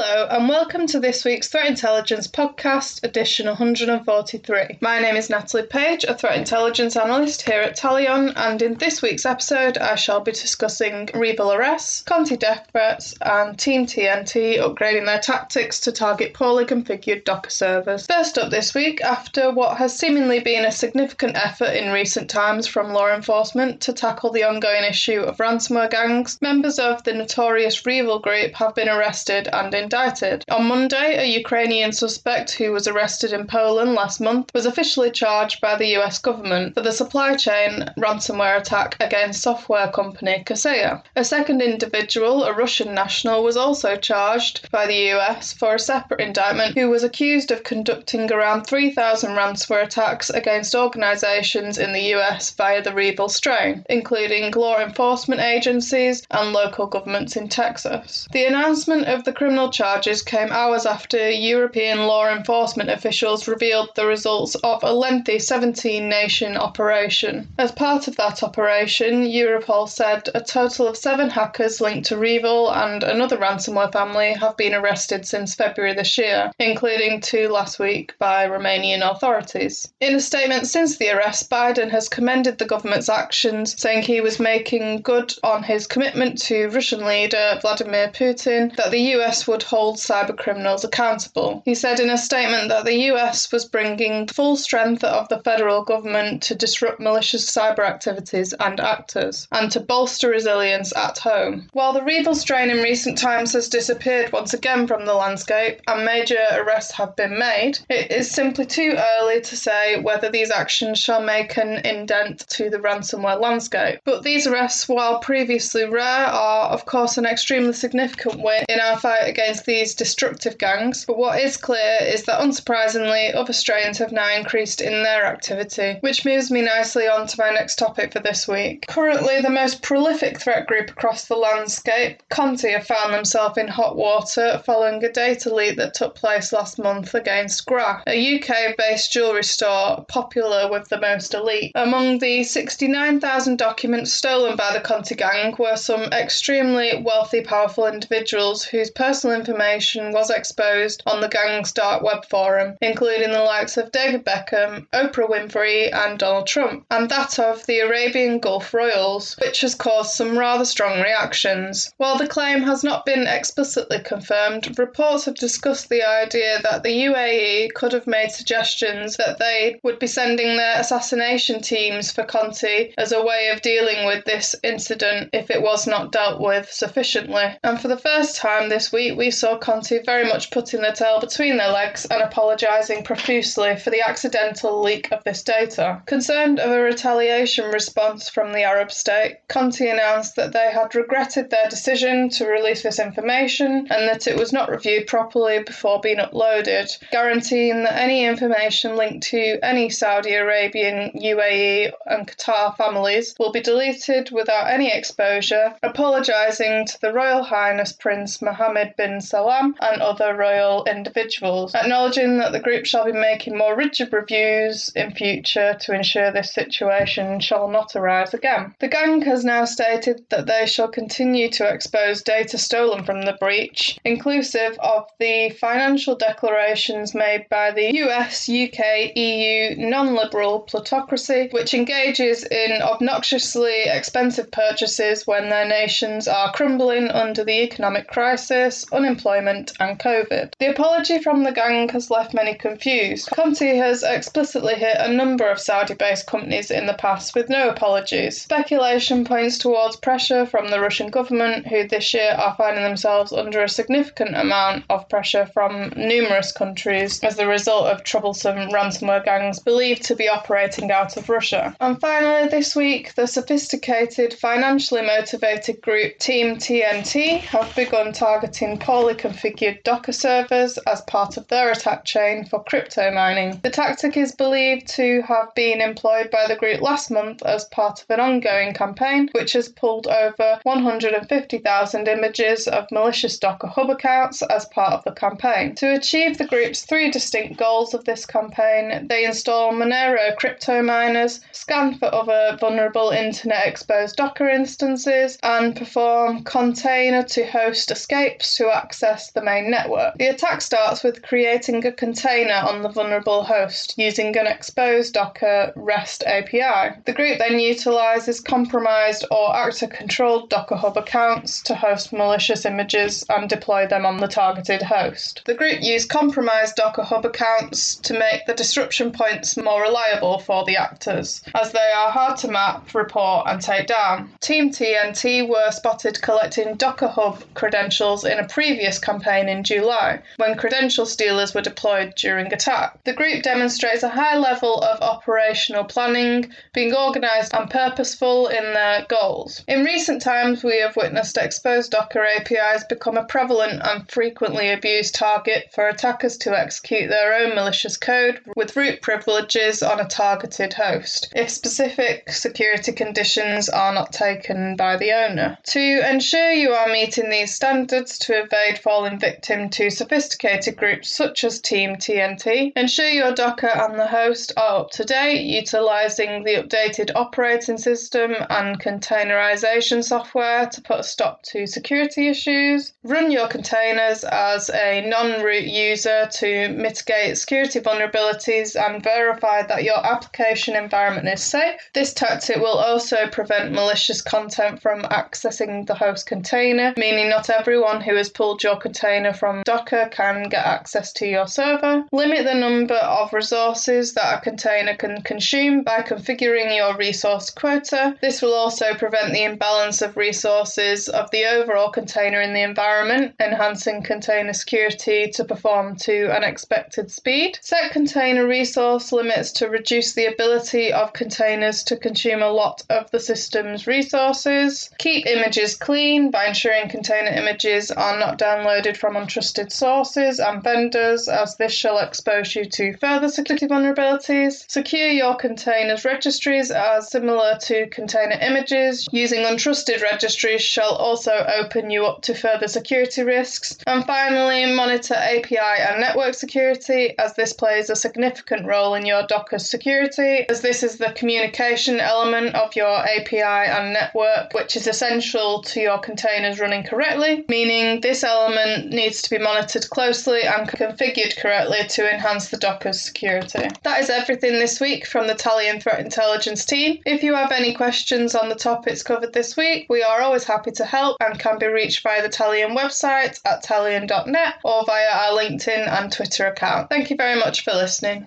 Hello, and welcome to this week's Threat Intelligence podcast, edition 143. My name is Natalie Page, a threat intelligence analyst here at Talion, and in this week's episode, I shall be discussing REvil arrests, Conti death threats, and Team TNT upgrading their tactics to target poorly configured Docker servers. First up this week, after what has seemingly been a significant effort in recent times from law enforcement to tackle the ongoing issue of ransomware gangs, members of the notorious REvil group have been arrested and indicted. On Monday, a Ukrainian suspect who was arrested in Poland last month was officially charged by the US government for the supply chain ransomware attack against software company Kaseya. A second individual, a Russian national, was also charged by the US for a separate indictment who was accused of conducting around 3,000 ransomware attacks against organizations in the US via the REvil strain, including law enforcement agencies and local governments in Texas. The announcement of the criminal charges came hours after European law enforcement officials revealed the results of a lengthy 17 nation operation. As part of that operation, Europol said a total of seven hackers linked to REvil and another ransomware family have been arrested since February this year, including two last week by Romanian authorities. In a statement since the arrest, Biden has commended the government's actions, saying he was making good on his commitment to Russian leader Vladimir Putin that the US US would hold cybercriminals accountable. He said in a statement that the US was bringing full strength of the federal government to disrupt malicious cyber activities and actors, and to bolster resilience at home. While the REvil strain in recent times has disappeared once again from the landscape and major arrests have been made, it is simply too early to say whether these actions shall make an indent to the ransomware landscape. But these arrests, while previously rare, are of course an extremely significant win in our fight fight against these destructive gangs, but what is clear is that unsurprisingly, other strains have now increased in their activity, which moves me nicely on to my next topic for this week. Currently, the most prolific threat group across the landscape, Conti, have found themselves in hot water following a data leak that took place last month against Graff, a UK based jewellery store popular with the most elite. Among the 69,000 documents stolen by the Conti gang were some extremely wealthy, powerful individuals whose personal information was exposed on the gang's dark web forum, including the likes of David Beckham, Oprah Winfrey, and Donald Trump, and that of the Arabian Gulf royals, which has caused some rather strong reactions. While the claim has not been explicitly confirmed, reports have discussed the idea that the UAE could have made suggestions that they would be sending their assassination teams for Conti as a way of dealing with this incident if it was not dealt with sufficiently. And for the first time this week, week, we saw Conti very much putting their tail between their legs and apologising profusely for the accidental leak of this data. Concerned of a retaliation response from the Arab state, Conti announced that they had regretted their decision to release this information and that it was not reviewed properly before being uploaded, guaranteeing that any information linked to any Saudi Arabian, UAE, and Qatar families will be deleted without any exposure, apologising to the Royal Highness Prince Mohammed Mohammed Salman and other royal individuals, acknowledging that the group shall be making more rigid reviews in future to ensure this situation shall not arise again. The gang has now stated that they shall continue to expose data stolen from the breach, inclusive of the financial declarations made by the US, UK, EU non liberal plutocracy, which engages in obnoxiously expensive purchases when their nations are crumbling under the economic crisis and COVID. The apology from the gang has left many confused. Conti has explicitly hit a number of Saudi based companies in the past with no apologies. Speculation points towards pressure from the Russian government, who this year are finding themselves under a significant amount of pressure from numerous countries as the result of troublesome ransomware gangs believed to be operating out of Russia. And finally, this week, the sophisticated, financially motivated group Team TNT have begun targeting configured Docker servers as part of their attack chain for crypto mining. The tactic is believed to have been employed by the group last month as part of an ongoing campaign, which has pulled over 150,000 images of malicious Docker Hub accounts as part of the campaign. To achieve the group's three distinct goals of this campaign, they install Monero crypto miners, scan for other vulnerable internet exposed Docker instances, and perform container to host escapes to access the main network. The attack starts with creating a container on the vulnerable host using an exposed Docker REST API. The group then utilizes compromised or actor controlled Docker Hub accounts to host malicious images and deploy them on the targeted host. The group used compromised Docker Hub accounts to make the disruption points more reliable for the actors, as they are hard to map, report, and take down. Team TNT were spotted collecting Docker Hub credentials in a previous campaign in July, when credential stealers were deployed during attack. The group demonstrates a high level of operational planning, being organised and purposeful in their goals. In recent times, we have witnessed exposed Docker APIs become a prevalent and frequently abused target for attackers to execute their own malicious code with root privileges on a targeted host, if specific security conditions are not taken by the owner. To ensure you are meeting these standards to evade falling victim to sophisticated groups such as Team TNT, ensure your Docker and the host are up to date, utilizing the updated operating system and containerization software to put a stop to security issues. Run your containers as a non root user to mitigate security vulnerabilities and verify that your application environment is safe. This tactic will also prevent malicious content from accessing the host container, meaning not everyone who has pulled your container from Docker can get access to your server. Limit the number of resources that a container can consume by configuring your resource quota. This will also prevent the imbalance of resources of the overall container in the environment, enhancing container security to perform to an expected speed. Set container resource limits to reduce the ability of containers to consume a lot of the system's resources. Keep images clean by ensuring container images are not downloaded from untrusted sources and vendors, as this shall expose you to further security vulnerabilities. Secure your container's registries as similar to container images. Using untrusted registries shall also open you up to further security risks. And finally, monitor API and network security, as this plays a significant role in your Docker security, as this is the communication element of your API and network, which is essential to your containers running correctly, meaning this element needs to be monitored closely and configured correctly to enhance the Docker's security. That is everything this week from the Talion Threat Intelligence team. If you have any questions on the topics covered this week, we are always happy to help and can be reached via the Talion website at talion.net or via our LinkedIn and Twitter account. Thank you very much for listening.